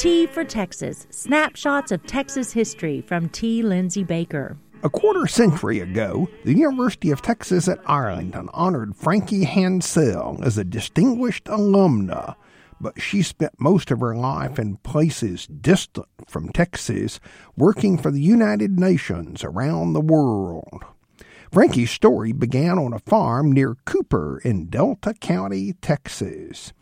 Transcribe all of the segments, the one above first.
T for Texas Snapshots of Texas History from T. Lindsay Baker. A quarter century ago, the University of Texas at Arlington honored Frankie Hansell as a distinguished alumna, but she spent most of her life in places distant from Texas, working for the United Nations around the world. Frankie's story began on a farm near Cooper in Delta County, Texas.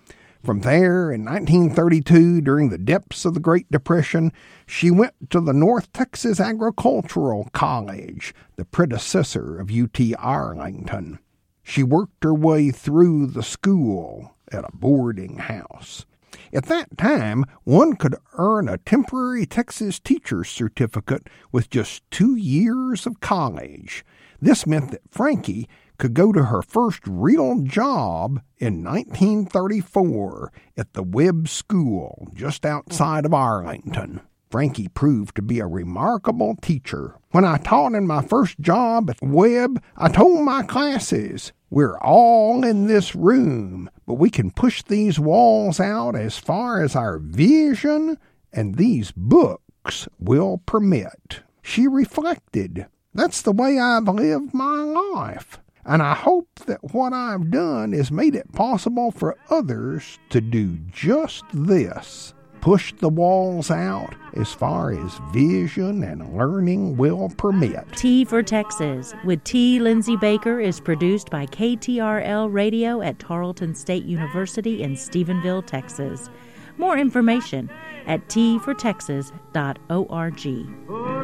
From there, in 1932, during the depths of the Great Depression, she went to the North Texas Agricultural College, the predecessor of UT Arlington. She worked her way through the school at a boarding house. At that time, one could earn a temporary Texas teacher's certificate with just two years of college. This meant that Frankie could go to her first real job in 1934 at the Webb School just outside of Arlington. Frankie proved to be a remarkable teacher. When I taught in my first job at Webb, I told my classes, We're all in this room, but we can push these walls out as far as our vision and these books will permit. She reflected, That's the way I've lived my life. And I hope that what I've done has made it possible for others to do just this push the walls out as far as vision and learning will permit. T for Texas with T. Lindsay Baker is produced by KTRL Radio at Tarleton State University in Stephenville, Texas. More information at tfortexas.org.